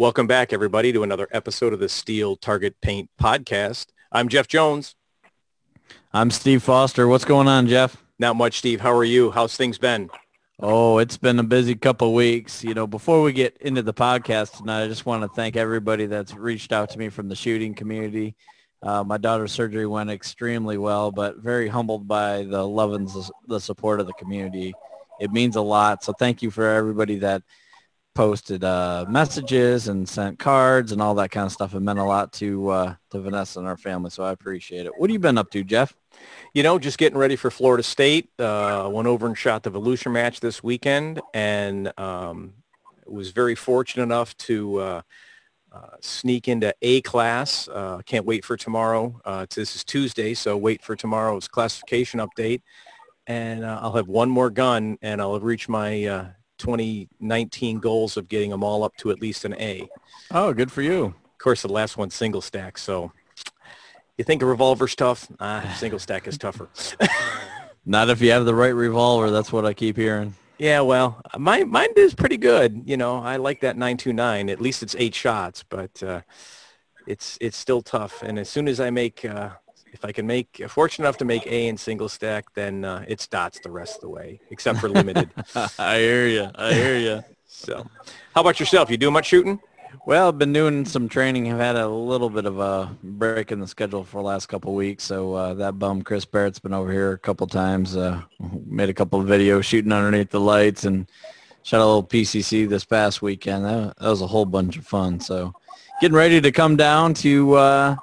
Welcome back, everybody, to another episode of the Steel Target Paint Podcast. I'm Jeff Jones. I'm Steve Foster. What's going on, Jeff? Not much, Steve. How are you? How's things been? Oh, it's been a busy couple of weeks. You know, before we get into the podcast tonight, I just want to thank everybody that's reached out to me from the shooting community. Uh, my daughter's surgery went extremely well, but very humbled by the love and the support of the community. It means a lot. So thank you for everybody that posted uh, messages and sent cards and all that kind of stuff. It meant a lot to uh, to Vanessa and our family, so I appreciate it. What have you been up to, Jeff? You know, just getting ready for Florida State. Uh, went over and shot the Volusia match this weekend, and um, was very fortunate enough to uh, uh, sneak into A class. Uh, can't wait for tomorrow. This is Tuesday, so wait for tomorrow's classification update. And uh, I'll have one more gun, and I'll reached my uh, 2019 goals of getting them all up to at least an A. Oh, good for you. Of course, the last one's single stack, so you think a revolver's tough? Ah, single stack is tougher. Not if you have the right revolver. That's what I keep hearing. Yeah, well, my mine is pretty good. You know, I like that 929. At least it's eight shots, but uh, it's it's still tough. And as soon as I make, uh, if I can make, fortunate enough to make A in single stack, then uh, it's dots the rest of the way, except for limited. I hear you. I hear you. so, how about yourself? You do much shooting? Well, I've been doing some training. I've had a little bit of a break in the schedule for the last couple of weeks. So uh, that bum Chris Barrett's been over here a couple times. Uh, made a couple of videos shooting underneath the lights and shot a little PCC this past weekend. That, that was a whole bunch of fun. So getting ready to come down to uh,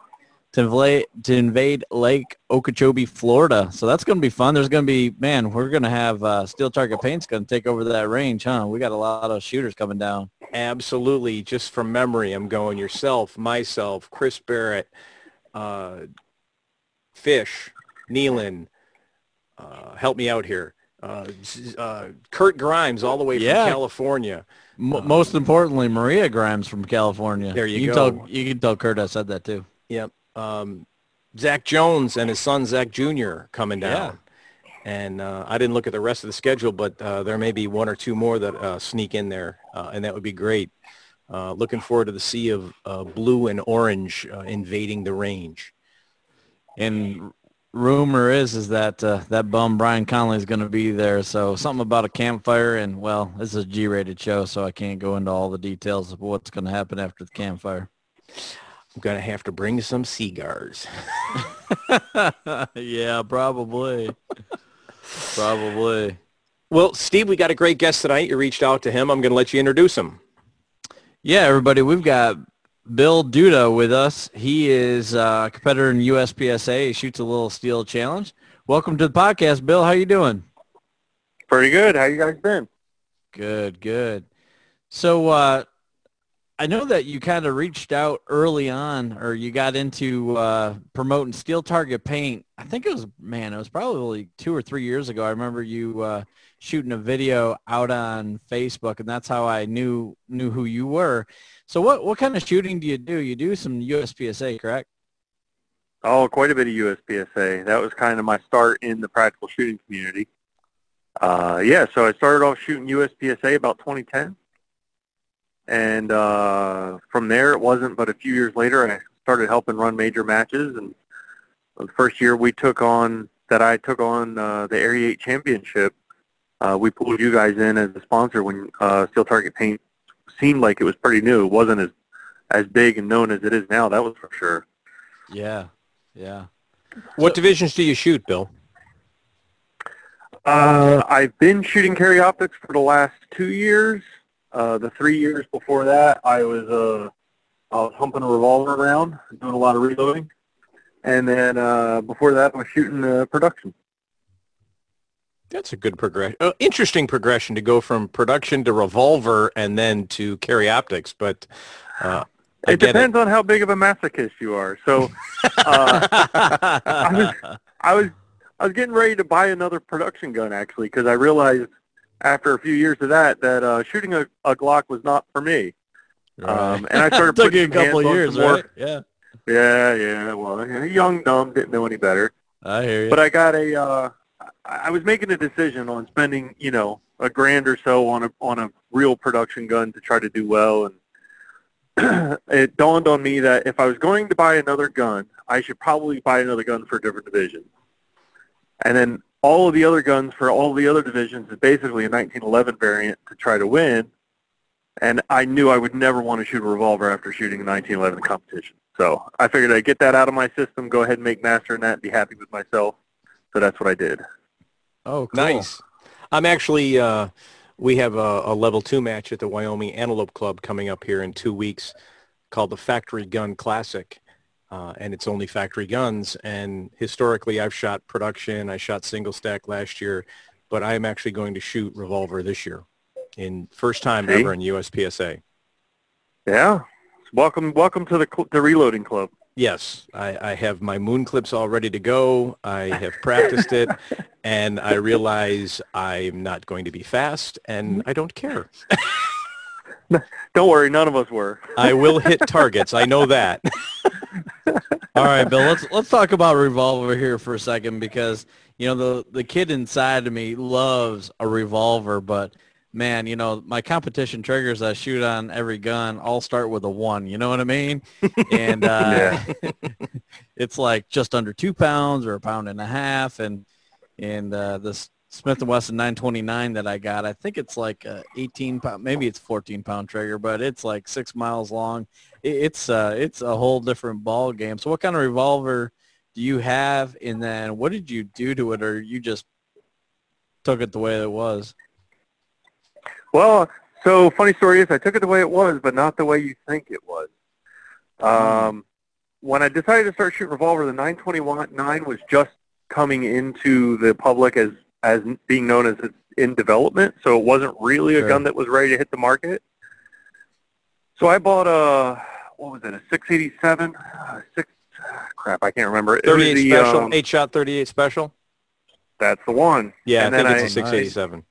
to invade, to invade Lake Okeechobee, Florida. So that's going to be fun. There's going to be, man, we're going to have uh, Steel Target Paint's going to take over that range, huh? We got a lot of shooters coming down. Absolutely. Just from memory, I'm going yourself, myself, Chris Barrett, uh, Fish, Nealon, uh, help me out here. Uh, uh, Kurt Grimes all the way yeah. from California. M- most importantly, Maria Grimes from California. There you, you go. Can tell, you can tell Kurt I said that too. Yep um, Zach Jones and his son Zach Jr. coming down. Yeah. And uh, I didn't look at the rest of the schedule, but uh, there may be one or two more that uh, sneak in there, uh, and that would be great. Uh, looking forward to the sea of uh, blue and orange invading the range. And rumor is is that that bum Brian Conley is going to be there. So something about a campfire, and well, this is a G-rated show, so I can't go into all the details of what's going to happen after the campfire. I'm going to have to bring some cigars. yeah, probably. probably. Well, Steve, we got a great guest tonight. You reached out to him. I'm going to let you introduce him. Yeah, everybody, we've got Bill Duda with us. He is a competitor in USPSA. He shoots a little steel challenge. Welcome to the podcast, Bill. How you doing? Pretty good. How you guys been? Good, good. So uh, I know that you kind of reached out early on, or you got into uh, promoting Steel Target Paint. I think it was, man, it was probably two or three years ago. I remember you uh, shooting a video out on Facebook, and that's how I knew knew who you were. So, what what kind of shooting do you do? You do some USPSA, correct? Oh, quite a bit of USPSA. That was kind of my start in the practical shooting community. Uh, yeah, so I started off shooting USPSA about 2010 and uh, from there, it wasn't but a few years later, I started helping run major matches. And the first year we took on, that I took on uh, the Area 8 Championship, uh, we pulled you guys in as a sponsor when uh, Steel Target Paint seemed like it was pretty new. It wasn't as as big and known as it is now, that was for sure. Yeah, yeah. What so, divisions do you shoot, Bill? Uh, I've been shooting carry optics for the last two years. Uh, the three years before that, I was uh, I was humping a revolver around, doing a lot of reloading, and then uh, before that, I was shooting uh, production. That's a good progression. Uh, interesting progression to go from production to revolver and then to carry optics, but. Uh, it depends it. on how big of a masochist you are. So, uh, I was, I was, I was getting ready to buy another production gun actually because I realized after a few years of that that uh, shooting a, a Glock was not for me. Right. Um, and I started took you a couple of years, right? Yeah. Yeah, yeah. Well, young, dumb, didn't know any better. I hear you. But I got a. Uh, I was making a decision on spending, you know, a grand or so on a on a real production gun to try to do well, and it dawned on me that if I was going to buy another gun, I should probably buy another gun for a different division. And then all of the other guns for all the other divisions is basically a 1911 variant to try to win. And I knew I would never want to shoot a revolver after shooting a 1911 competition. So I figured I'd get that out of my system, go ahead and make master in that, and be happy with myself. So that's what I did. Oh, cool. Nice. I'm actually, uh, we have a, a level two match at the Wyoming Antelope Club coming up here in two weeks called the Factory Gun Classic. Uh, and it's only factory guns. And historically, I've shot production. I shot single stack last year, but I'm actually going to shoot revolver this year, in first time See? ever in USPSA. Yeah. Welcome, welcome to the cl- the reloading club. Yes, I, I have my moon clips all ready to go. I have practiced it, and I realize I'm not going to be fast, and I don't care. Don't worry, none of us were. I will hit targets. I know that. All right, Bill. Let's let's talk about revolver here for a second because you know the the kid inside of me loves a revolver, but man, you know my competition triggers I shoot on every gun all start with a one. You know what I mean? And uh, it's like just under two pounds or a pound and a half, and and uh, this Smith and Wesson 929 that I got, I think it's like a 18 pound, maybe it's 14 pound trigger, but it's like six miles long. It, it's uh, it's a whole different ball game. So, what kind of revolver do you have, and then what did you do to it, or you just took it the way it was? Well, so funny story is I took it the way it was, but not the way you think it was. Um, when I decided to start shooting revolver, the 929 was just coming into the public as as being known as it's in development, so it wasn't really a Sure. gun that was ready to hit the market. So I bought a what was it, a 687, uh, six crap, I can't remember. It was 38 the, special, um, eight shot 38 special. that's the one. Yeah, and I think it's a I- 687.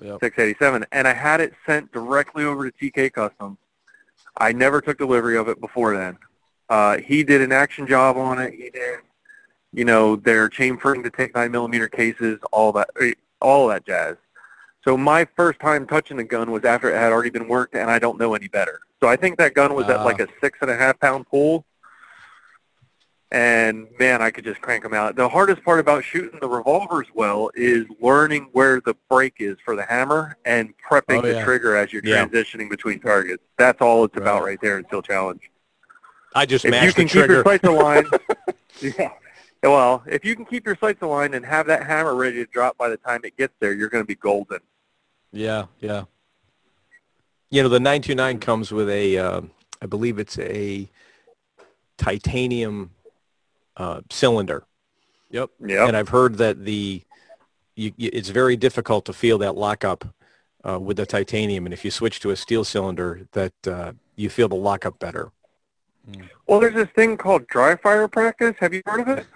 Yep. 687, and I had it sent directly over to TK Customs. I never took delivery of it before then. Uh, he did an action job on it. He did, you know, their chamfering to take nine millimeter cases, all that, eh, all that jazz. So my first time touching the gun was after it had already been worked, and I don't know any better. So I think that gun was at Ah. like a six and a half pound pull, and man, I could just crank them out. The hardest part about shooting the revolvers well is learning where the break is for the hammer and prepping Oh, the trigger as you're Yeah. transitioning between targets. That's all it's about Right. right there in Steel Challenge. I just If you mashed the can keep your sights aligned, yeah. Well, if you can keep your sights aligned and have that hammer ready to drop by the time it gets there, you're going to be golden. Yeah, yeah. You know, the 929 comes with a, uh, I believe it's a titanium uh, cylinder. Yep. Yep. And I've heard that the you, you, it's very difficult to feel that lockup uh, with the titanium, and if you switch to a steel cylinder, that uh, you feel the lockup better. Well, there's this thing called dry fire practice. Have you heard of it?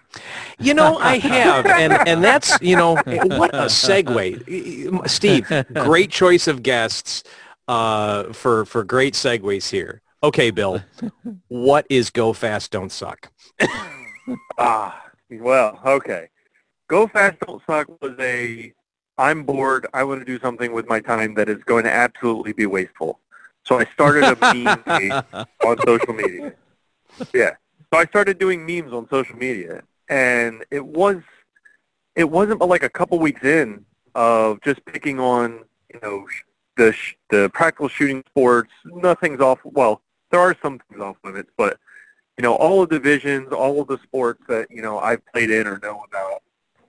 You know, I have, and and that's you know what a segue, Steve. Great choice of guests uh, for for great segues here. Okay, Bill, what is Go Fast Don't Suck? Ah, well, okay. Go Fast Don't Suck was a, I'm bored, I want to do something with my time that is going to absolutely be wasteful. So I started a meme page on social media. Yeah. So I started doing memes on social media, and it was, it wasn't but like a couple weeks in of just picking on, you know, the sh- the practical shooting sports. Nothing's off. Well, there are some things off limits, but you know, all of the divisions, all of the sports that, you know, I've played in or know about,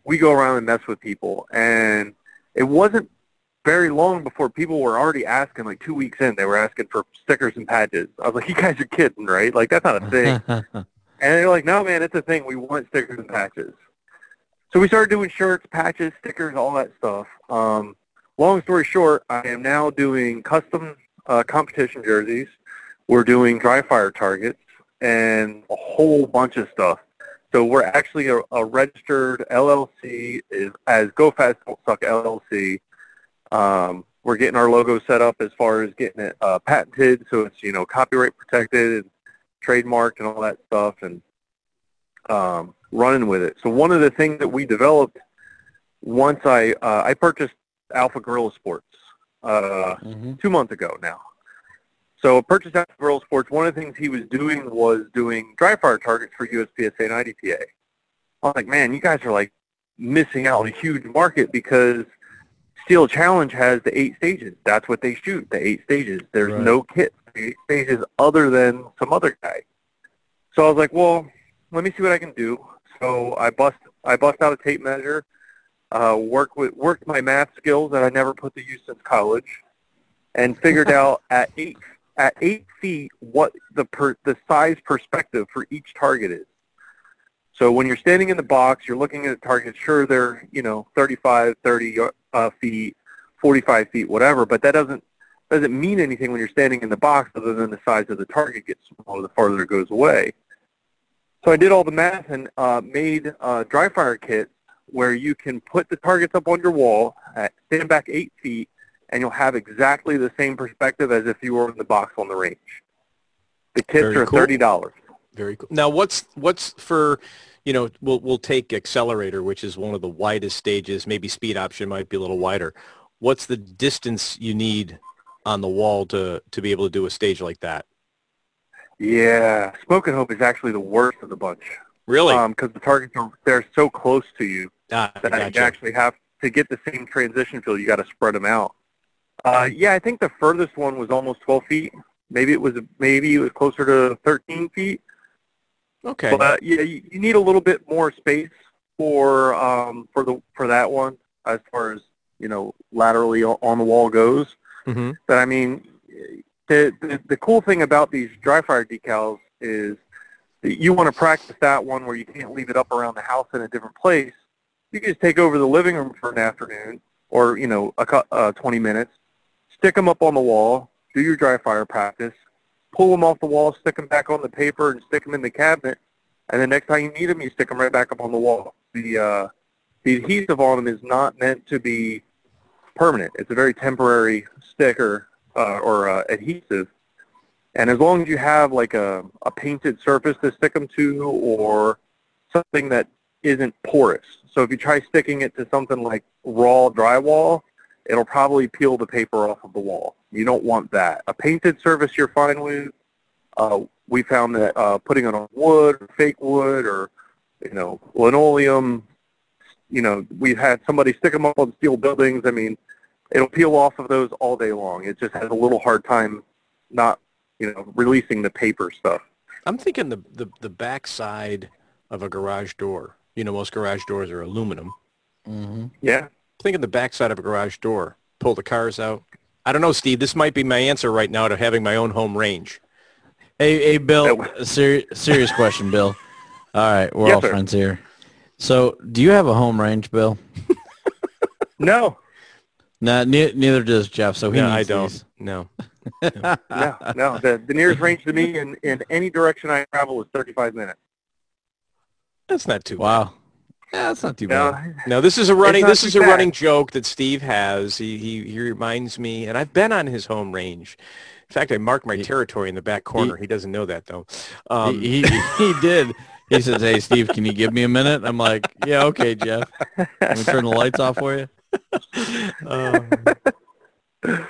we go around and mess with people. And it wasn't very long before people were already asking, like two weeks in, they were asking for stickers and patches. I was like, you guys are kidding, right? Like, that's not a thing. And they're like, no, man, it's a thing. We want stickers and patches. So we started doing shirts, patches, stickers, all that stuff. Um, long story short, I am now doing custom uh, competition jerseys. We're doing dry fire targets and a whole bunch of stuff. So we're actually a, a registered LLC is, as Go Fast Don't Suck LLC. Um, we're getting our logo set up as far as getting it uh, patented, so it's you know copyright protected and trademarked and all that stuff, and um, running with it. So one of the things that we developed once I uh, I purchased Alpha Gorilla Sports uh, Mhm. two months ago now. So purchased out Rural Sports, one of the things he was doing was doing dry fire targets for USPSA and IDPA. I was like, man, you guys are like missing out on a huge market because Steel Challenge has the eight stages. That's what they shoot, the eight stages. There's Right. no kit for the eight stages other than some other guy. So I was like, well, let me see what I can do. So I bust I bust out a tape measure, uh, work with worked my math skills that I never put to use since college, and figured out at eight at eight feet what the per, the size perspective for each target is. So when you're standing in the box, you're looking at a target. Sure, they're you know 35, 30 uh, feet, 45 feet, whatever, but that doesn't doesn't mean anything when you're standing in the box other than the size of the target gets smaller the farther it goes away. So I did all the math and uh, made a dry fire kit where you can put the targets up on your wall, at, stand back eight feet, and you'll have exactly the same perspective as if you were in the box on the range. The kits Very are cool. thirty dollars. Very cool. Now, what's what's for, you know, we'll we'll take accelerator, which is one of the widest stages. Maybe speed option might be a little wider. What's the distance you need on the wall to to be able to do a stage like that? Yeah, Smoke and Hope is actually the worst of the bunch Really? because the targets are they're so close to you. ah, that gotcha. you actually have to get the same transition field. You got to spread them out. Uh, yeah, I think the furthest one was almost 12 feet. Maybe it was maybe it was closer to 13 feet. Okay. But yeah, you, you need a little bit more space for um, for the for that one as far as you know laterally on the wall goes. hmm But I mean, the, the the cool thing about these dry fire decals is that you want to practice that one where you can't leave it up around the house in a different place. You can just take over the living room for an afternoon or you know a uh, 20 minutes, stick them up on the wall, do your dry fire practice, pull them off the wall, stick them back on the paper, and stick them in the cabinet. And the next time you need them, you stick them right back up on the wall. The uh, the adhesive on them is not meant to be permanent. It's a very temporary sticker uh, or uh, adhesive. And as long as you have like a, a painted surface to stick them to or something that isn't porous. So if you try sticking it to something like raw drywall, it'll probably peel the paper off of the wall. You don't want that. A painted surface you're fine with. Uh, we found that uh, putting it on wood or fake wood or, you know, linoleum, you know, we've had somebody stick them up on steel buildings. I mean, it'll peel off of those all day long. It just has a little hard time not, you know, releasing the paper stuff. I'm thinking the, the the back side of a garage door. You know, most garage doors are aluminum. hmm Yeah. Thinking the back side of a garage door. Pull the cars out. I don't know, Steve. This might be my answer right now to having my own home range. Hey, hey, Bill. That A seri- serious question, Bill. All right, we're Yes, all sir. friends here. So, do you have a home range, Bill? No, Nah, ne- neither does Jeff. So he no, I don't. these. No. no, no. The, the nearest range to me in, in any direction I travel is 35 minutes. That's not too bad. Wow. Yeah, that's not too No, bad. No, this is a running. This is a bad. running joke that Steve has. He, he he reminds me, and I've been on his home range. In fact, I marked my He- territory in the back corner. He, doesn't know that though. Um, he, he he did. He says, "Hey, Steve, can you give me a minute?" I'm like, "Yeah, okay, Jeff. Let me turn the lights off for you." um,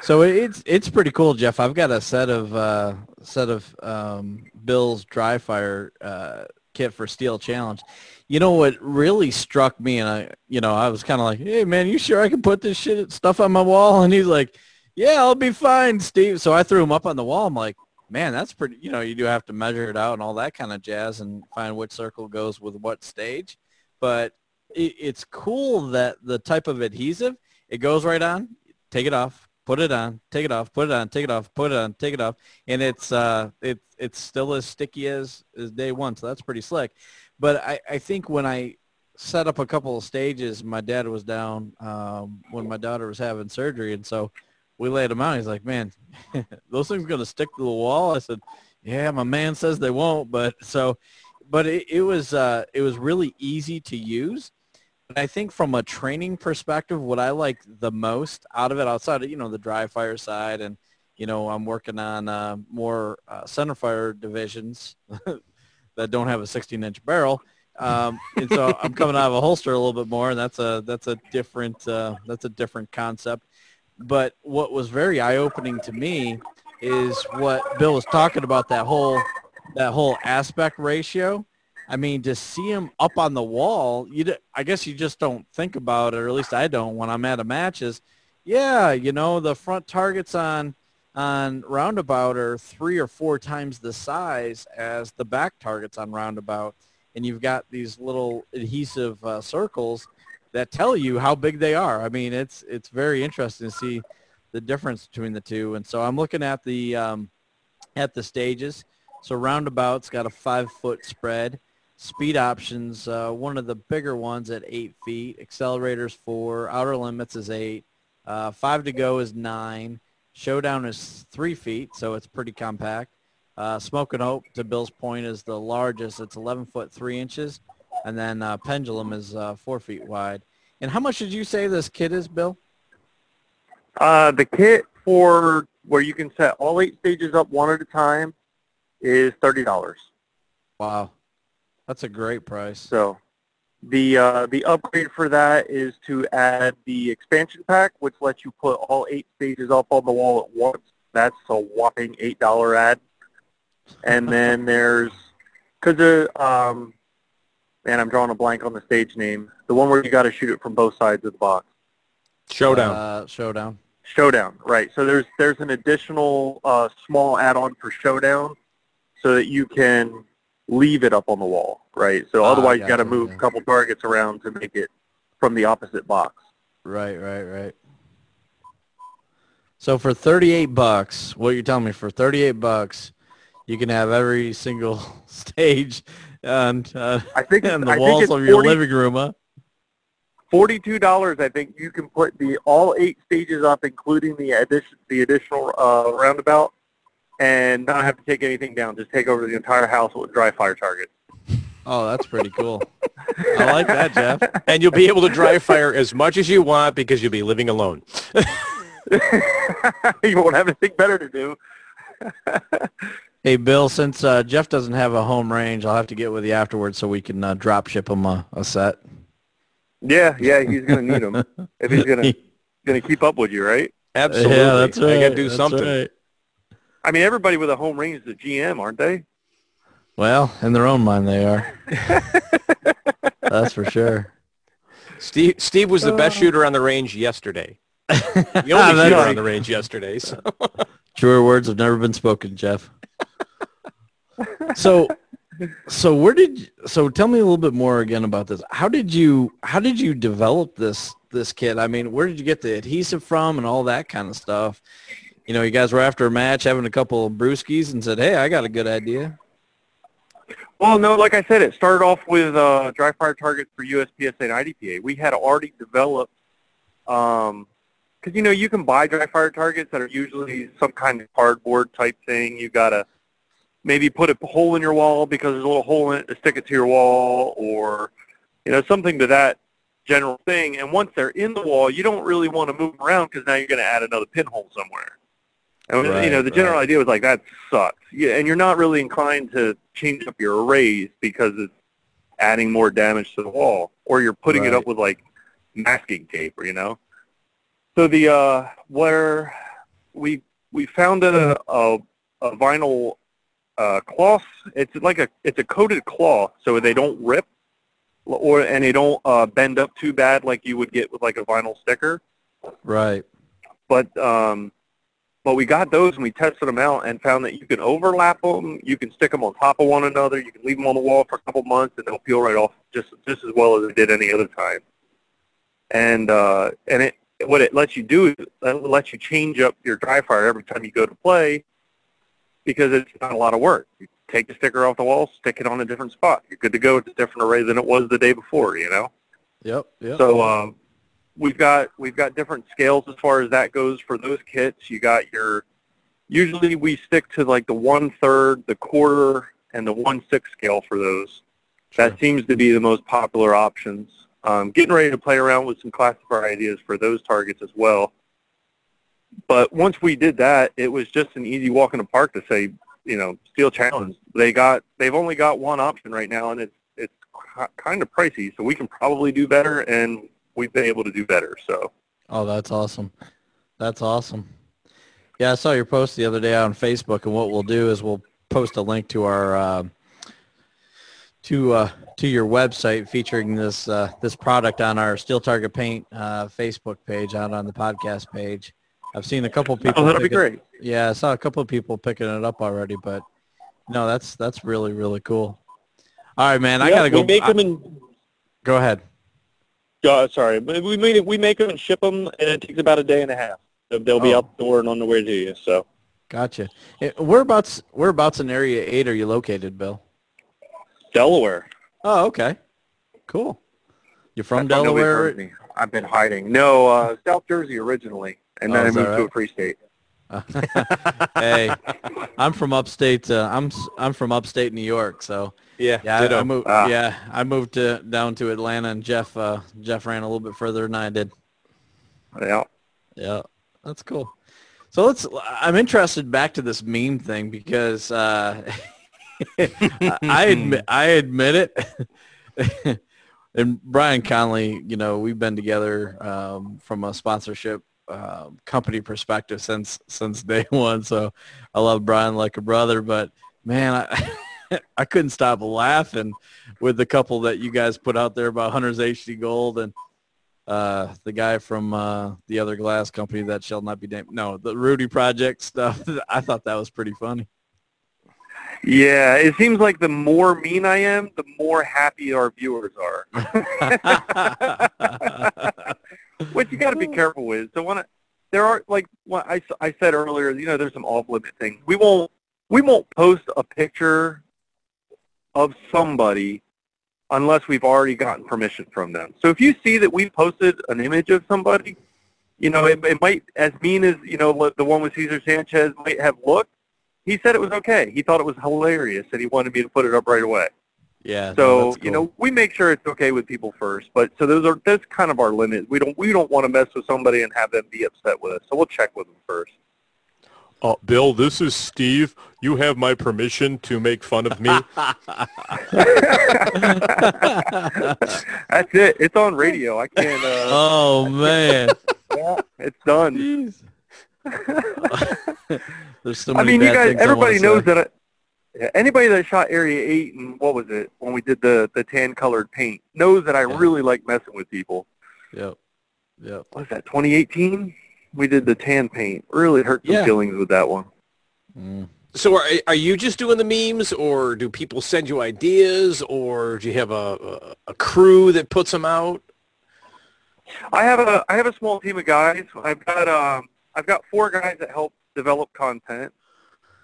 So it's it's pretty cool, Jeff. I've got a set of uh, set of um, Bill's dry fire uh, kit for Steel Challenge. You know what really struck me, and I, you know, I was kind of like, "Hey, man, you sure I can put this shit stuff on my wall?" And he's like, "Yeah, I'll be fine, Steve." So I threw him up on the wall. I'm like, "Man, that's pretty." You know, you do have to measure it out and all that kind of jazz, and find which circle goes with what stage. But it, it's cool that the type of adhesive it goes right on. Take it off, put it on, take it off, put it on, take it off, put it on, take it off, and it's uh, it, it's still as sticky as, as day one, so that's pretty slick. But I, I think when I set up a couple of stages, my dad was down um, when my daughter was having surgery, and so we laid them out. He's like, "Man, those things going to stick to the wall?" I said, "Yeah, my man says they won't." But so, but it, it was uh, it was really easy to use. I think from a training perspective, what I like the most out of it, outside of you know the dry fire side, and you know I'm working on uh, more uh, center fire divisions that don't have a 16 inch barrel, um, and so I'm coming out of a holster a little bit more, and that's a that's a different uh, that's a different concept. But what was very eye opening to me is what Bill was talking about that whole that whole aspect ratio. I mean, to see him up on the wall, you I guess you just don't think about it, or at least I don't when I'm at a match. Is yeah, you know, the front targets on on roundabout are three or four times the size as the back targets on roundabout, and you've got these little adhesive uh, circles that tell you how big they are. I mean, it's it's very interesting to see the difference between the two. And so I'm looking at the um, at the stages. So roundabouts got a five foot spread. Speed options, uh, one of the bigger ones at eight feet. Accelerators four. Outer limits is eight. Uh, five to go is nine. Showdown is three feet, so it's pretty compact. Uh, Smoke and Hope, to Bill's point, is the largest. It's 11 foot 3 inches. And then uh, Pendulum is uh, 4 feet wide. And how much did you say this kit is, Bill? Uh, the kit for where you can set all eight stages up one at a time is $30. Wow. That's a great price. So the uh, the upgrade for that is to add the expansion pack, which lets you put all eight stages up on the wall at once. That's a whopping eight dollar ad. And then there's because the um, man, I'm drawing a blank on the stage name. The one where you got to shoot it from both sides of the box. Showdown. Uh, showdown. Showdown, right? So there's there's an additional uh, small add-on for Showdown, so that you can leave it up on the wall, right? So Ah, otherwise you got to move a couple targets around to make it from the opposite box. Right, right, right. So for 38 bucks, what you're telling me for 38 bucks, you can have every single stage and uh, I think on the I think walls it's of your 40 living room, huh? Forty-two dollars. I think you can put the all eight stages up, including the addition the additional uh, roundabout, and not have to take anything down. Just take over the entire house with dry fire targets. Oh, that's pretty cool. I like that, Jeff. and you'll be able to dry fire as much as you want because you'll be living alone. you won't have anything better to do. Hey, Bill, since uh, Jeff doesn't have a home range, I'll have to get with you afterwards so we can uh, drop ship him a, a set. Yeah, yeah, he's gonna need them if he's gonna gonna keep up with you, right? Absolutely. Yeah, that's right. I got to do That's something. right. I mean, everybody with a home range is a GM, aren't they? Well, in their own mind, they are. That's for sure. Steve, Steve was the uh. best shooter on the range yesterday. The only shooter right. on the range yesterday. So. Truer words have never been spoken, Jeff. So, so where did so tell me a little bit more again about this? How did you how did you develop this this kit? I mean, where did you get the adhesive from and all that kind of stuff? You know, you guys were after a match having a couple of brewskis and said, "Hey, I got a good idea." Well, no, like I said, it started off with uh, dry fire targets for USPSA and IDPA. We had already developed, because you know you can buy dry fire targets that are usually some kind of cardboard type thing. You gotta maybe put a hole in your wall because there's a little hole in it to stick it to your wall, or you know something to that general thing. And once they're in the wall, you don't really want to move around because now you're going to add another pinhole somewhere. And Right, you know the general right. idea was like that sucks. Yeah, and you're not really inclined to change up your arrays because it's adding more damage to the wall, or you're putting it up with like masking tape, or you know. So the uh, where we we found a a, a vinyl uh, cloth. It's like a it's a coated cloth, so they don't rip, or and they don't uh, bend up too bad like you would get with like a vinyl sticker Right. but um, but we got those and we tested them out and found that you can overlap them, you can stick them on top of one another, you can leave them on the wall for a couple months and they'll peel right off just just as well as they did any other time. And uh, and it what it lets you do is it lets you change up your dry fire every time you go to play because it's not a lot of work. You take the sticker off the wall, stick it on a different spot. You're good to go. It's a different array than it was the day before, you know. Yep. Yep. So um, we've got we've got different scales as far as that goes for those kits. You got your usually we stick to like the one third, the quarter, and the one sixth scale for those. Sure. That seems to be the most popular options. Um, getting ready to play around with some classifier ideas for those targets as well. But once we did that, it was just an easy walk in the park to say, you know, Steel Challenge. They got they've only got one option right now, and it's it's kind of pricey. So we can probably do better, and we've been able to do better. So Oh, that's awesome. That's awesome. Yeah, I saw your post the other day on Facebook, and what we'll do is we'll post a link to our uh, to uh, to your website featuring this uh, this product on our Steel Target Paint uh, Facebook page, out on the podcast page. I've seen a couple people. Oh, that'll be pick it- great. Yeah, I saw a couple of people picking it up already, but no, that's that's really really cool. All right, man, I gotta go. We make I- them and go ahead. Uh, sorry, but we make we make them and ship them, and it takes about a day and a half. So they'll be Oh. out the door and on the way to you. So Gotcha. Eh, Whereabouts whereabouts in Area Eight are you located, Bill? Delaware. Oh, okay. Cool. You're from That's Delaware. I've been hiding. No, uh, South Jersey originally, and Oh, then I is that moved to a free state. hey, I'm from upstate. Uh, I'm s- I'm from upstate New York. So Yeah, yeah, I. I moved. Ah. Yeah, I moved to, down to Atlanta, and Jeff uh, Jeff ran a little bit further than I did. Yeah. Yeah, that's cool. So let's. I'm interested back to this meme thing because uh, I I admit I admit it. and Brian Conley, you know, we've been together um, from a sponsorship um, company perspective since since day one. So I love Brian like a brother, but man, I I couldn't stop laughing with the couple that you guys put out there about Hunter's HD Gold and uh, the guy from uh, the other glass company that shall not be named. No, the Rudy Project stuff. I thought that was pretty funny. Yeah, it seems like the more mean I am, the more happy our viewers are. What you got to be oh. careful with. So when I, there are like what I, I said earlier, you know, there's some off limit things. We won't we won't post a picture of somebody unless we've already gotten permission from them. So if you see that we posted an image of somebody, you know, it, it might as mean as you know the one with Cesar Sanchez might have looked. He said it was okay. He thought it was hilarious, and he wanted me to put it up right away. Yeah. no, So you know, we make sure it's okay with people first. But so those are that's kind of our limit. We don't we don't want to mess with somebody and have them be upset with us. So we'll check with them first. Uh, Bill, this is Steve. You have my permission to make fun of me. That's it. It's on radio. I can't. Uh, oh man. yeah, it's done. Jeez. There's so I many mean, you bad guys. things I Everybody wanna knows say. that. I, yeah, anybody that shot Area Eight and what was it when we did the the tan colored paint knows that I Yeah. really like messing with people. Yep. Yep. What was that 2018? We did the tan paint. Really hurt some Yeah. feelings with that one. Mm. So are, are you just doing the memes, or do people send you ideas, or do you have a, a, a crew that puts them out? I have a I have a small team of guys. I've got um I've got four guys that help develop content.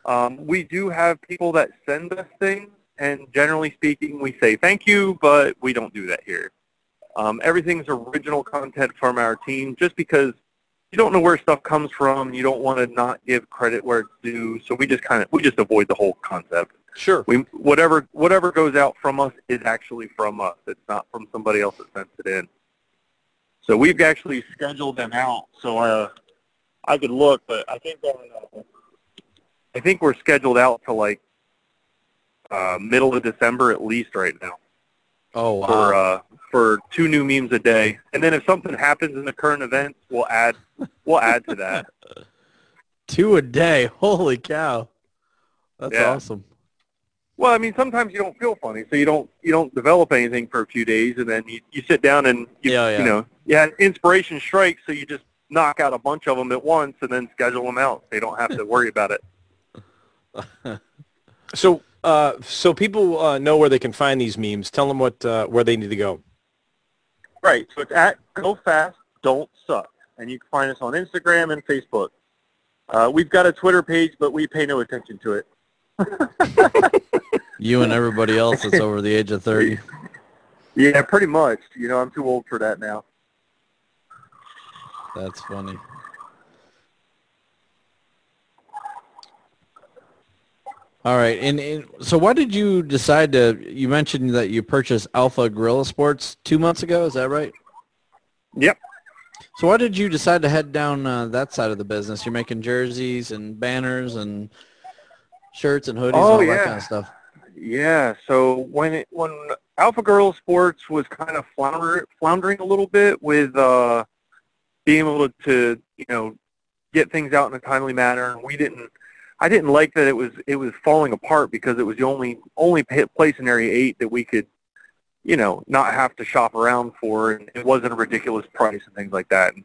Um, we do have people that send us things, and generally speaking, we say thank you, but we don't do that here. Um, everything's original content from our team, just because you don't know where stuff comes from. You don't want to not give credit where it's due, so we just kind of we just avoid the whole concept. Sure. We whatever whatever goes out from us is actually from us. It's not from somebody else that sent it in. So we've actually scheduled them out. So uh, I could look, but I think on, uh, I think we're scheduled out to like uh, middle of December at least right now Oh for uh, for two new memes a day. And then if something happens in the current events, we'll add we'll add to that. Two a day. Holy cow. That's Yeah. awesome. Well, I mean, sometimes you don't feel funny, so you don't you don't develop anything for a few days, and then you, you sit down and you, Yeah, yeah. you know yeah inspiration strikes, so you just knock out a bunch of them at once and then schedule them out, so you don't have to worry about it. So uh, so people uh, know where they can find these memes. Tell them what uh, where they need to go. Right. So it's at Go Fast Don't Suck, and you can find us on Instagram and Facebook. Uh, we've got a Twitter page, but we pay no attention to it. You and everybody else that's over the age of 30. Yeah, pretty much. You know, I'm too old for that now. That's funny. All right, and, and so why did you decide to? You mentioned that you purchased Alpha Gorilla Sports two months ago. Is that right? Yep. So why did you decide to head down uh, that side of the business? You're making jerseys and banners and shirts and hoodies Oh, and all yeah. that kind of stuff. Yeah. So when it when Alpha Girl Sports was kind of flounder, floundering a little bit with uh, being able to, to you know get things out in a timely manner. And we didn't. I didn't like that it was it was falling apart because it was the only only place in Area Eight that we could, you know, not have to shop around for, and it wasn't a ridiculous price and things like that. And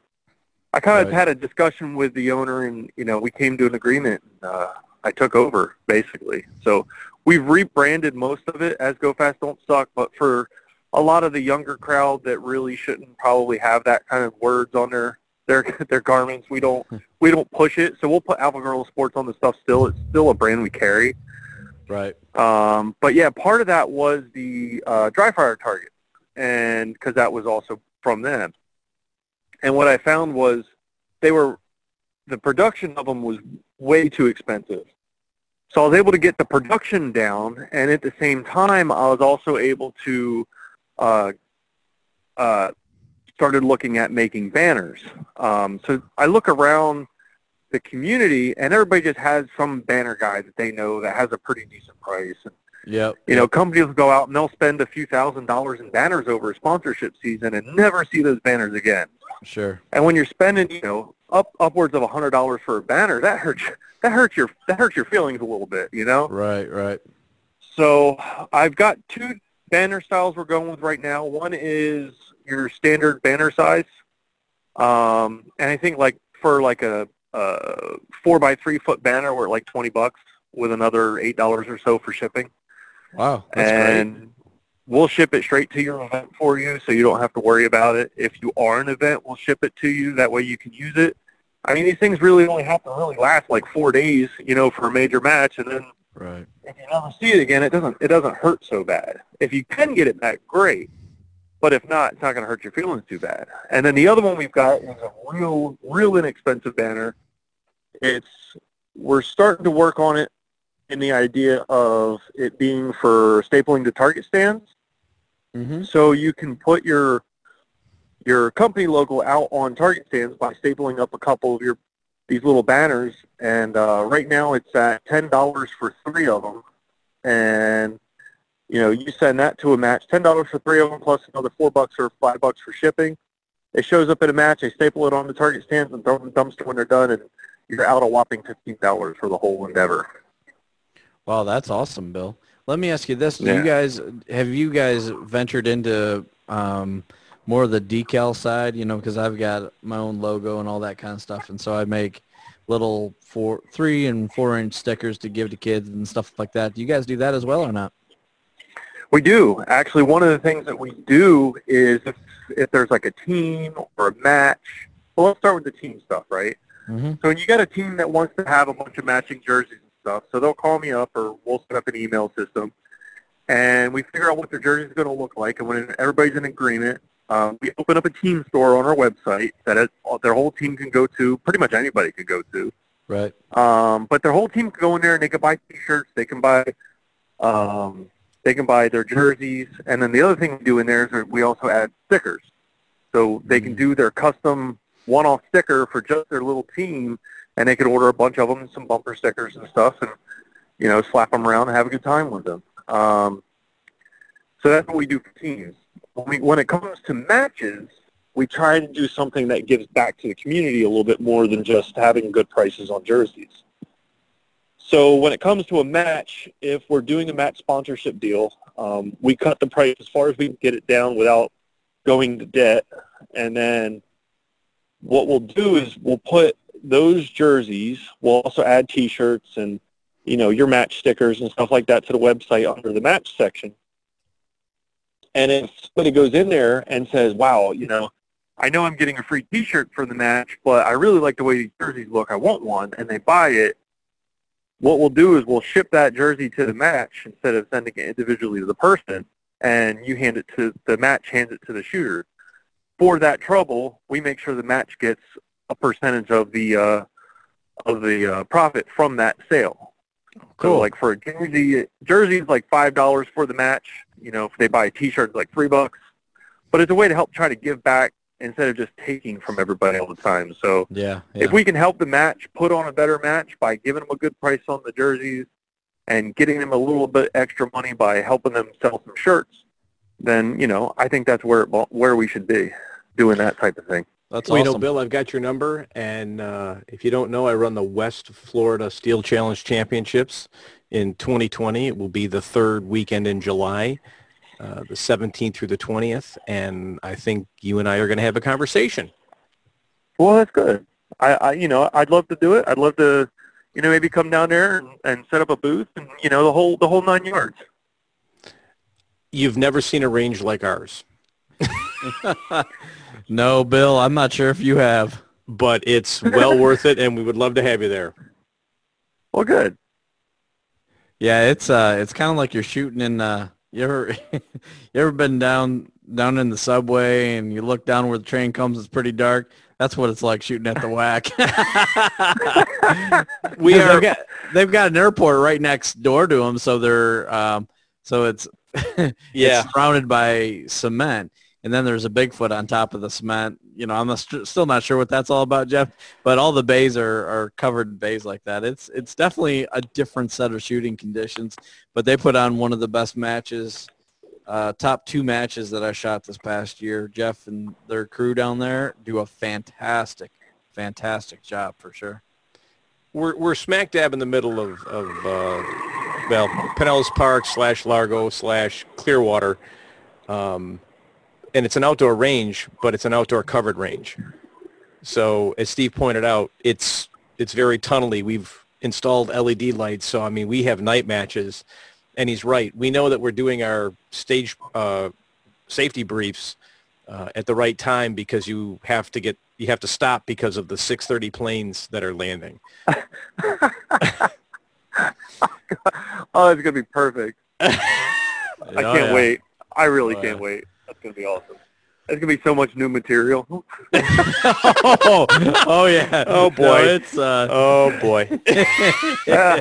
I kind of Right. had a discussion with the owner, and you know, we came to an agreement. And, uh, I took over basically. So we've rebranded most of it as Go Fast Don't Suck, but for a lot of the younger crowd that really shouldn't probably have that kind of words on their their their garments, we don't we don't push it. So we'll put Alpha Girl Sports on the stuff still. It's still a brand we carry. Right. Um, but yeah, part of that was the uh, dry fire target, and because that was also from them. And what I found was they were the production of them was way too expensive. So I was able to get the production down, and at the same time, I was also able to uh, uh, started looking at making banners. Um, so I look around the community, and everybody just has some banner guy that they know that has a pretty decent price. And, Yep. you know, companies will go out and they'll spend a few thousand dollars in banners over a sponsorship season and never see those banners again. Sure. And when you're spending, you know, up upwards of a hundred dollars for a banner, that hurts. That hurts your that hurts your feelings a little bit, you know. Right. Right. So I've got two banner styles we're going with right now. One is your standard banner size, um, and I think like for like a, a four by three foot banner, we're at like twenty bucks with another eight dollars or so for shipping. Wow. That's great. and we'll ship it straight to your event for you, so you don't have to worry about it. If you are an event, we'll ship it to you. That way you can use it. I mean, these things really only have to really last like four days, you know, for a major match, and then Right. if you never see it again, it doesn't it doesn't hurt so bad. If you can get it back, great. But if not, it's not going to hurt your feelings too bad. And then the other one we've got is a real, real inexpensive banner. It's we're starting to work on it in the idea of it being for stapling to target stands. Mm-hmm. So you can put your your company logo out on target stands by stapling up a couple of your these little banners. And uh, right now it's at ten dollars for three of them. And you know you send that to a match, ten dollars for three of them plus another four bucks or five bucks for shipping. It shows up at a match. They staple it on the target stands and throw it in the dumpster when they're done, and you're out a whopping fifteen dollars for the whole endeavor. Wow, that's awesome, Bill. Let me ask you this: Do Yeah. you guys have you guys ventured into um, more of the decal side? You know, because I've got my own logo and all that kind of stuff, and so I make little four, three and four inch stickers to give to kids and stuff like that. Do you guys do that as well or not? We do. Actually, one of the things that we do is if, if there's like a team or a match, well, let's start with the team stuff, right? Mm-hmm. So when you got a team that wants to have a bunch of matching jerseys and stuff, so they'll call me up or we'll set up an email system, and we figure out what their jersey is going to look like. And when everybody's in agreement, um, we open up a team store on our website that it, their whole team can go to. Pretty much anybody can go to. Right. Um, but their whole team can go in there and they can buy T-shirts. They can buy, um, they can buy their jerseys, and then the other thing we do in there is we also add stickers, so they can do their custom one-off sticker for just their little team, and they can order a bunch of them, and some bumper stickers and stuff, and you know, slap them around and have a good time with them. Um, so that's what we do for teams. When, we, when it comes to matches, we try to do something that gives back to the community a little bit more than just having good prices on jerseys. So when it comes to a match, if we're doing a match sponsorship deal, um, we cut the price as far as we can get it down without going to debt. And then what we'll do is we'll put those jerseys, we'll also add T-shirts and, you know, your match stickers and stuff like that to the website under the match section. And if somebody goes in there and says, wow, you know, I know I'm getting a free T-shirt for the match, but I really like the way these jerseys look. I want one, and they buy it. What we'll do is we'll ship that jersey to the match instead of sending it individually to the person, and you hand it to the match, hands it to the shooter. For that trouble, we make sure the match gets a percentage of the uh, of the uh, profit from that sale. So Cool. like for a jersey, jersey is like five dollars for the match. You know, if they buy a T-shirt, it's like three bucks. But it's a way to help try to give back instead of just taking from everybody all the time. So Yeah. yeah. if we can help the match put on a better match by giving them a good price on the jerseys and getting them a little bit extra money by helping them sell some shirts, then you know I think that's where where we should be doing that type of thing. That's well, you know, Bill, I've got your number, and uh, if you don't know, I run the West Florida Steel Challenge Championships in 2020. It will be the third weekend in July, uh, the 17th through the 20th, and I think you and I are going to have a conversation. Well, that's good. I, I, you know, I'd love to do it. I'd love to, you know, maybe come down there and, and set up a booth and, you know, the whole, the whole nine yards. You've never seen a range like ours, no, Bill, I'm not sure if you have. but it's well worth it, and we would love to have you there. Well, good. Yeah, it's uh, it's kind of like you're shooting in. Uh, you ever, you ever been down down in the subway and you look down where the train comes? It's pretty dark. That's what it's like shooting at the whack. We are They've got, they've got an airport right next door to them, so they're um, so it's Yeah. it's surrounded by cement, and then there's a Bigfoot on top of the cement. You know, I'm st- still not sure what that's all about, Jeff. But all the bays are, are covered in bays like that. It's it's definitely a different set of shooting conditions. But they put on one of the best matches, uh, top two matches that I shot this past year. Jeff and their crew down there do a fantastic, fantastic job for sure. we're we're smack dab in the middle of of uh, well Pinellas Park slash Largo slash Clearwater, um, and it's an outdoor range, but it's an outdoor covered range. So as Steve pointed out, it's it's very tunnely. We've installed LED lights, so I mean we have night matches, and he's right. We know that we're doing our stage uh, safety briefs uh, at the right time because you have to get you have to stop because of the 6:30 planes that are landing. Oh, it's gonna be perfect. I Oh, can't yeah. wait. I really Oh, can't yeah. wait. That's gonna be awesome. There's gonna be so much new material. oh, oh yeah. Oh, No, boy. it's uh. Oh boy. yeah.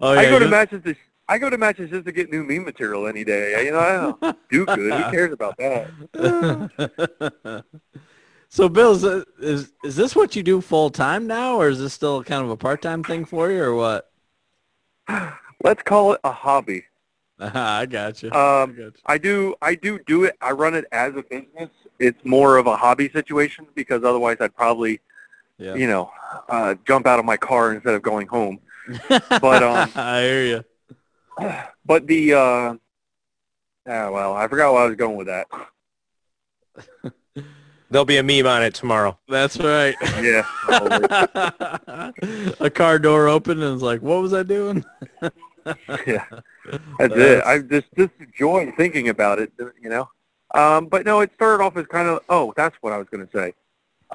Oh yeah. I go to matches to I go to matches just to get new meme material any day. You know, I don't do good. Who cares about that? so, Bill, is, is is this what you do full time now, or is this still kind of a part time thing for you, or what? Let's call it a hobby. I got you. Um, I do I do do it. I run it as a business. It's more of a hobby situation because otherwise I'd probably yeah. you know uh, jump out of my car instead of going home. but, um, I hear you. But the uh, ah, well, I forgot where I was going with that. There'll be a meme on it tomorrow. That's right. Yeah. probably. a car door opened and it's like, what was I doing? yeah, that's it. I just just enjoy thinking about it, you know. Um, but no, it started off as kind of oh, that's what I was going to say.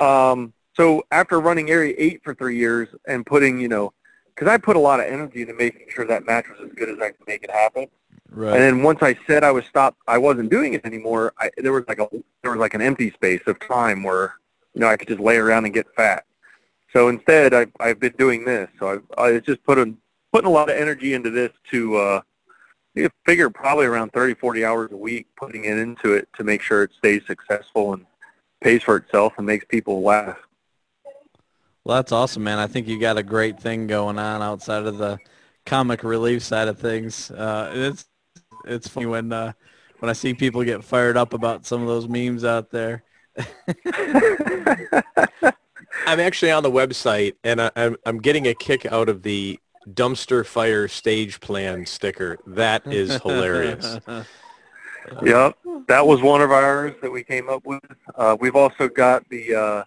Um, so after running Area Eight for three years and putting, you know, because I put a lot of energy into making sure that match was as good as I could make it happen. Right. And then once I said I was stopped, I wasn't doing it anymore. I, there was like a there was like an empty space of time where you know I could just lay around and get fat. So instead, I've I've been doing this. So I've I just put a putting a lot of energy into this to uh, you figure probably around 30, 40 hours a week, putting it into it to make sure it stays successful and pays for itself and makes people laugh. Well, that's awesome, man. I think you got a great thing going on outside of the comic relief side of things. Uh, it's it's funny when uh, when I see people get fired up about some of those memes out there. I'm actually on the website, and I, I'm I'm getting a kick out of the dumpster fire stage plan sticker. That is hilarious. Yep, that was one of ours that we came up with. Uh, we've also got the uh,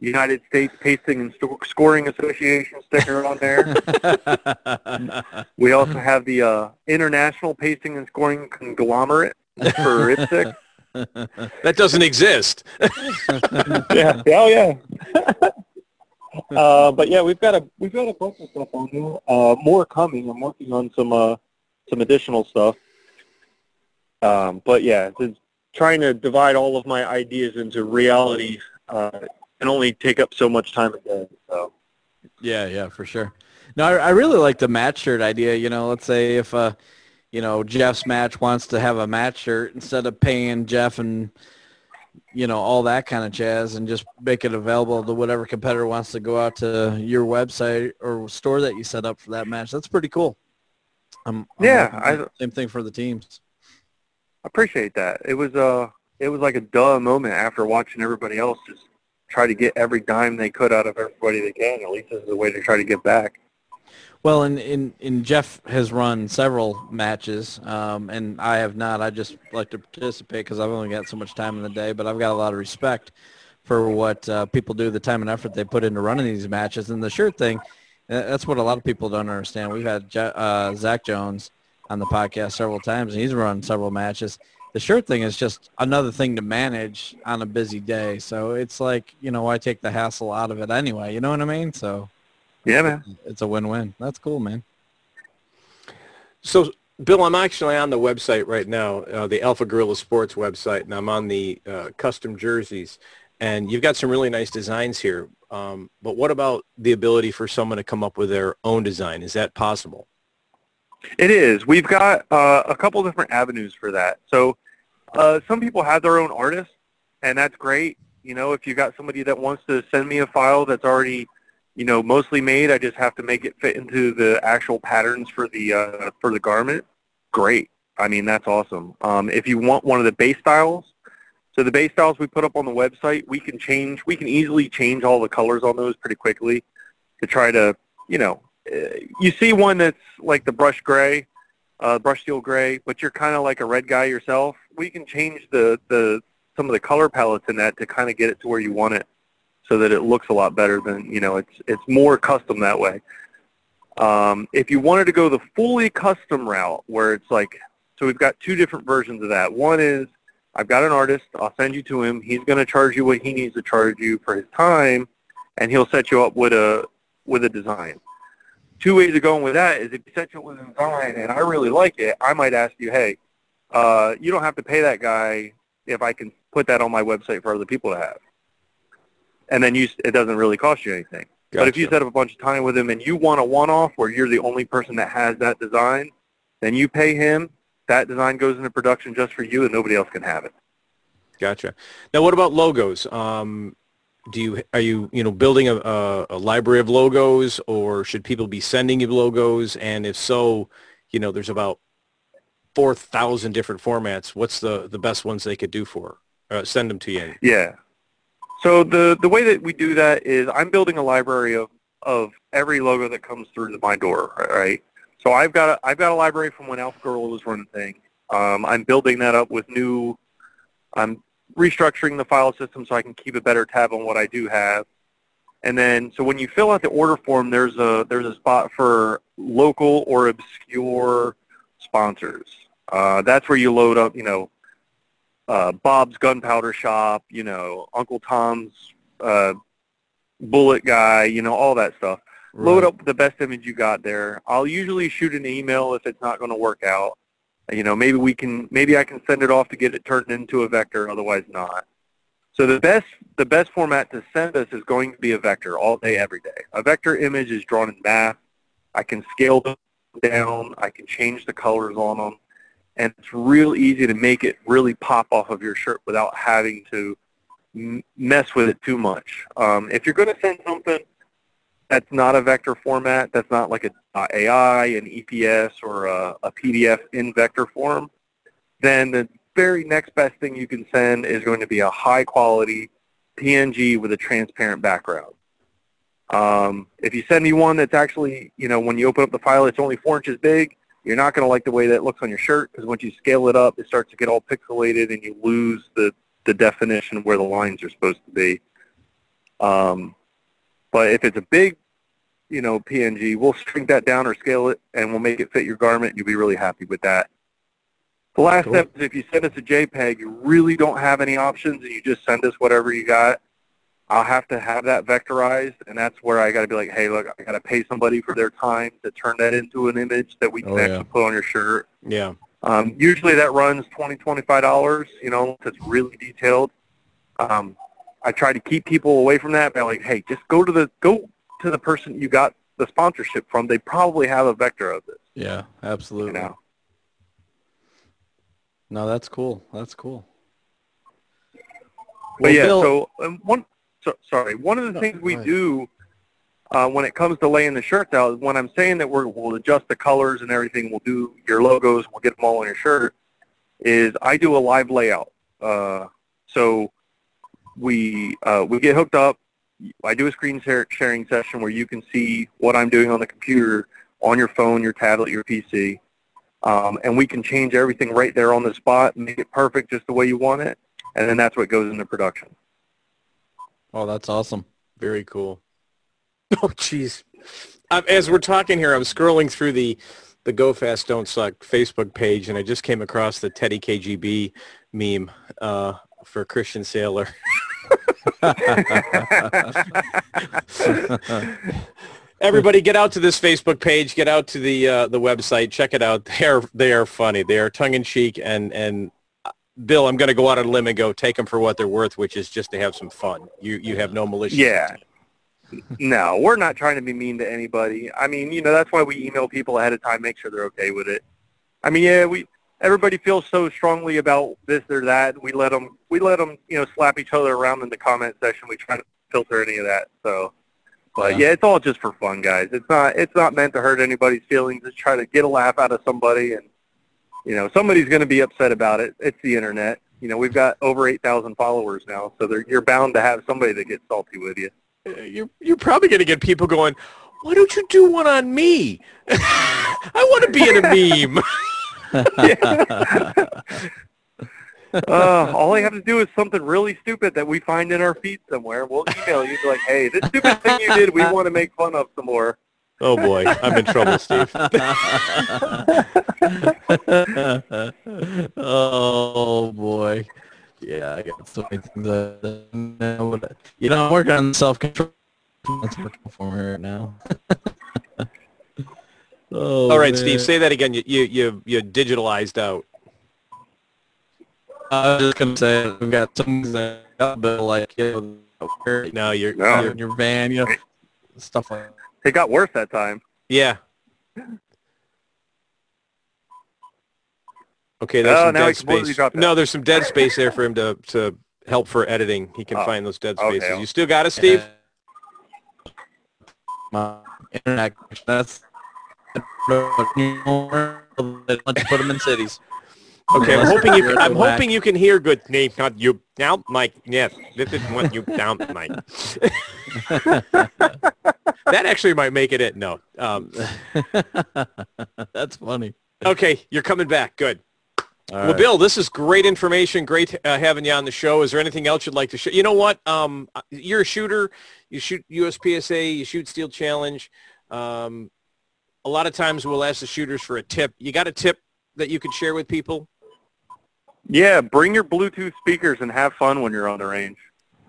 United States Pacing and Scoring Association sticker on there. we also have the uh, International Pacing and Scoring Conglomerate for IPSC. that doesn't exist. yeah, oh yeah. Uh, but yeah, we've got a we've got a bunch of stuff on there. Uh, more coming. I'm working on some uh, some additional stuff. Um, but yeah, trying to divide all of my ideas into reality uh, can only take up so much time a day. So Yeah, yeah, for sure. No, I, I really like the match shirt idea. You know, let's say if uh, you know Jeff's match wants to have a match shirt instead of paying Jeff and you know all that kind of jazz, and just make it available to whatever competitor wants to go out to your website or store that you set up for that match. That's pretty cool. I'm, I'm Yeah, I- same thing for the teams. appreciate that. It was uh, it was like a duh moment after watching everybody else just try to get every dime they could out of everybody they can. At least this is a way to try to get back. Well, and, and, and Jeff has run several matches, um, and I have not. I just like to participate because I've only got so much time in the day, but I've got a lot of respect for what uh, people do, the time and effort they put into running these matches. And the shirt thing, uh, that's what a lot of people don't understand. We've had Je- uh, Zach Jones on the podcast several times, and he's run several matches. The shirt thing is just another thing to manage on a busy day. So it's like, you know, I take the hassle out of it anyway? You know what I mean? So Yeah, man. it's a win-win. That's cool, man. So, Bill, I'm actually on the website right now, uh, the Alpha Gorilla Sports website, and I'm on the uh, custom jerseys. And you've got some really nice designs here. Um, but what about the ability for someone to come up with their own design? Is that possible? It is. We've got uh, a couple different avenues for that. So uh, some people have their own artists, and that's great. You know, if you've got somebody that wants to send me a file that's already, you know, mostly made, I just have to make it fit into the actual patterns for the uh, for the garment. Great. I mean, that's awesome. Um, if you want one of the base styles, so the base styles we put up on the website, we can change. We can easily change all the colors on those pretty quickly to try to, you know, uh, you see one that's like the brush gray, uh, brush steel gray, but you're kind of like a red guy yourself. We can change the, the some of the color palettes in that to kind of get it to where you want it, so that it looks a lot better than you know. It's it's more custom that way. Um, if you wanted to go the fully custom route, where it's like, so we've got two different versions of that. One is I've got an artist. I'll send you to him. He's going to charge you what he needs to charge you for his time, and he'll set you up with a with a design two ways of going with that is if you set you up with a design and I really like it, I might ask you, hey, uh, you don't have to pay that guy if I can put that on my website for other people to have. And then you, it doesn't really cost you anything. But if you set up a bunch of time with him and you want a one-off where you're the only person that has that design, then you pay him. That design goes into production just for you, and nobody else can have it. Gotcha. Now, what about logos? Um, do you are you you know building a, a, a library of logos, or should people be sending you logos? And if so, you know, there's about four thousand different formats. What's the the best ones they could do for? Uh, send them to you. Yeah. So the the way that we do that is I'm building a library of of every logo that comes through my door, right? So I've got a, I've got a library from when Alpha Gorilla was running thing. Um, I'm building that up with new. I'm restructuring the file system so I can keep a better tab on what I do have. And then, so when you fill out the order form, there's a there's a spot for local or obscure sponsors. Uh, that's where you load up, you know, uh, Bob's Gunpowder Shop, you know, Uncle Tom's uh, Bullet Guy, you know, all that stuff. Load up the best image you got there. I'll usually shoot an email if it's not going to work out. You know, maybe we can, maybe I can send it off to get it turned into a vector, otherwise not. So the best, the best format to send us is going to be a vector all day, every day. A vector image is drawn in math. I can scale them down. I can change the colors on them. And it's real easy to make it really pop off of your shirt without having to m- mess with it too much. Um, if you're going to send something that's not a vector format, that's not like a .ai, an EPS, or a, a PDF in vector form, then the very next best thing you can send is going to be a high quality PNG with a transparent background. Um, if you send me one that's actually, you know, when you open up the file, it's only four inches big, you're not going to like the way that looks on your shirt because once you scale it up, it starts to get all pixelated and you lose the, the definition of where the lines are supposed to be. Um, but if it's a big, you know, PNG, we'll shrink that down or scale it, and we'll make it fit your garment. You'll be really happy with that. The last Cool. step is if you send us a JPEG, you really don't have any options, and you just send us whatever you got. I'll have to have that vectorized, and that's where I got to be like, hey, look, I got to pay somebody for their time to turn that into an image that we can Oh, yeah. actually put on your shirt. Yeah. Um, usually that runs twenty, twenty-five dollars. You know, it's really detailed. Um, I try to keep people away from that by like, hey, just go to the go to the person you got the sponsorship from. They probably have a vector of this. Yeah, absolutely. You know. No, that's cool. That's cool. But Well, yeah, Bill- so um, one. So, sorry, one of the No, things we do uh, when it comes to laying the shirts out, when I'm saying that we're, we'll adjust the colors and everything, we'll do your logos, we'll get them all on your shirt, is I do a live layout. Uh, so we uh, we get hooked up. I do a screen share, sharing session where you can see what I'm doing on the computer, on your phone, your tablet, your PC, um, and we can change everything right there on the spot, make it perfect just the way you want it, and then that's what goes into production. Oh, that's awesome. Very cool. Oh, jeez. As we're talking here, I'm scrolling through the the Go Fast Don't Suck Facebook page, and I just came across the Teddy KGB meme uh, for Christian Sailer. Everybody, get out to this Facebook page. Get out to the uh, the website. Check it out. They are they are funny. They are tongue in cheek. And and Bill, I'm going to go out on a limb and go take them for what they're worth, which is just to have some fun. You you have no malicious. Yeah. no, we're not trying to be mean to anybody. I mean, you know, that's why we email people ahead of time, make sure they're okay with it. I mean, yeah, we everybody feels so strongly about this or that. We let them we let them you know slap each other around in the comment section. We try to filter any of that. So, but yeah. yeah, it's all just for fun, guys. It's not it's not meant to hurt anybody's feelings. Just try to get a laugh out of somebody, and you know somebody's going to be upset about it. It's the internet. You know, we've got over eight thousand followers now, so you're bound to have somebody that gets salty with you. Uh, you're you're probably going to get people going. Why don't you do one on me? I want to be in a meme. uh, all I have to do is something really stupid that we find in our feed somewhere. We'll email you like, hey, this stupid thing you did, we want to make fun of some more. Oh boy, I'm in trouble, Steve. Oh boy. Yeah, I got so many things that you know, I'm working on self control. That's working for me right now. oh, All right, man. Steve, say that again. You you you, you digitalized out. I was just gonna say we've got some that like you know, no, you're, no. Your, your van, you know, stuff like. that. It got worse that time. Yeah. Okay, there's oh, some dead space. No, there's some dead space there for him to to help for editing. He can oh. find those dead spaces. Okay. You still got it, Steve? My internet. That's let's put them in cities. Okay, I'm hoping you. Can, I'm hoping you can hear good. Name not you now, Mike. Yes, this is what you down, Mike. that actually might make it. It no. Um, That's funny. Okay, you're coming back. Good. All well, right. Bill, this is great information. Great uh, having you on the show. Is there anything else you'd like to share? You know what? Um, you're a shooter. You shoot USPSA. You shoot Steel Challenge. Um, a lot of times we'll ask the shooters for a tip. You got a tip that you could share with people? Yeah, bring your Bluetooth speakers and have fun when you're on the range.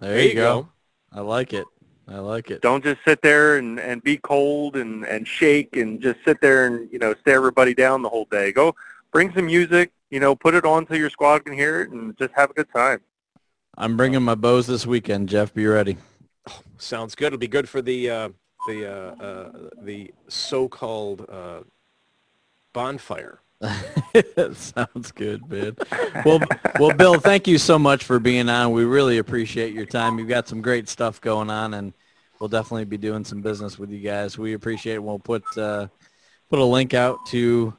There, there you go. go. I like it. I like it. Don't just sit there and, and be cold and, and shake and just sit there and, you know, stare everybody down the whole day. Go bring some music, you know, put it on so your squad can hear it and just have a good time. I'm bringing my Bose this weekend. Jeff, be ready. Oh, sounds good. It'll be good for the uh, the uh, uh, the so-called uh, bonfire. Sounds good, man. Well, well, Bill, thank you so much for being on. We really appreciate your time. You've got some great stuff going on, and we'll definitely be doing some business with you guys. We appreciate it. We'll put uh, put a link out to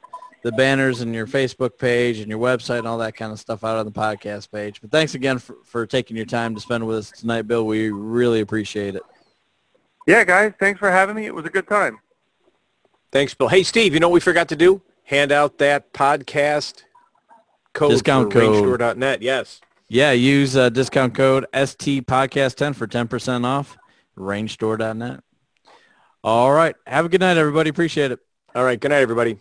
the banners and your Facebook page and your website and all that kind of stuff out on the podcast page. But thanks again for, for taking your time to spend with us tonight, Bill. We really appreciate it. Yeah, guys, thanks for having me. It was a good time. Thanks, Bill. Hey, Steve, you know what we forgot to do? Hand out that podcast code discount for code rangestore.net. Yes. Yeah, use uh, discount code ST podcast 10 for 10% off rangestore.net. All right. Have a good night, everybody. Appreciate it. All right. Good night, everybody.